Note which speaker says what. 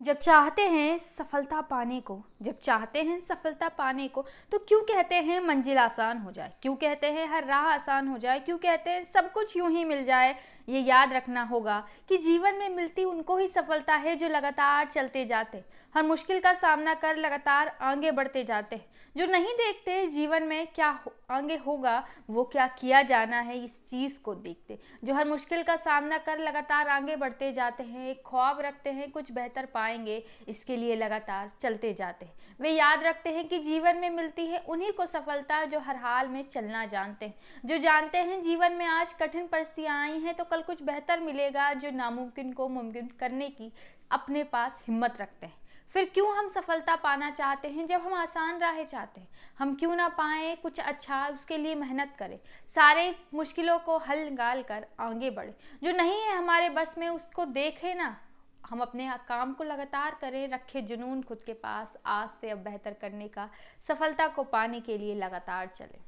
Speaker 1: जब चाहते हैं सफलता पाने को, जब चाहते हैं सफलता पाने को तो क्यों कहते हैं मंजिल आसान हो जाए? क्यों कहते हैं हर राह आसान हो जाए? क्यों कहते हैं सब कुछ यूँ ही मिल जाए? ये याद रखना होगा कि जीवन में मिलती उनको ही सफलता है जो लगातार चलते जाते। हर मुश्किल का सामना कर लगातार आगे बढ़ते जाते। जो नहीं देखते जीवन में क्या हो, आगे होगा वो क्या किया जाना है इस चीज़ को देखते। जो हर मुश्किल का सामना कर लगातार आगे बढ़ते जाते हैं एक ख्वाब रखते हैं कुछ बेहतर पाएँगे इसके लिए लगातार चलते जाते। हैं वे याद रखते हैं कि जीवन में मिलती है उन्हीं को सफलता जो हर हाल में चलना जानते हैं। जो जानते हैं जीवन में आज कठिन परिस्थितियाँ आई हैं तो कल कुछ बेहतर मिलेगा जो नामुमकिन को मुमकिन करने की अपने पास हिम्मत रखते हैं। फिर क्यों हम सफलता पाना चाहते हैं जब हम आसान राहें चाहते हैं? हम क्यों ना पाए कुछ अच्छा उसके लिए मेहनत करें। सारे मुश्किलों को हल गाल कर आगे बढ़े। जो नहीं है हमारे बस में, उसको देखें ना। हम अपने काम को लगातार करें, रखें जुनून खुद के पास, आज से अब बेहतर करने का, सफलता को पाने के लिए लगातार चलें।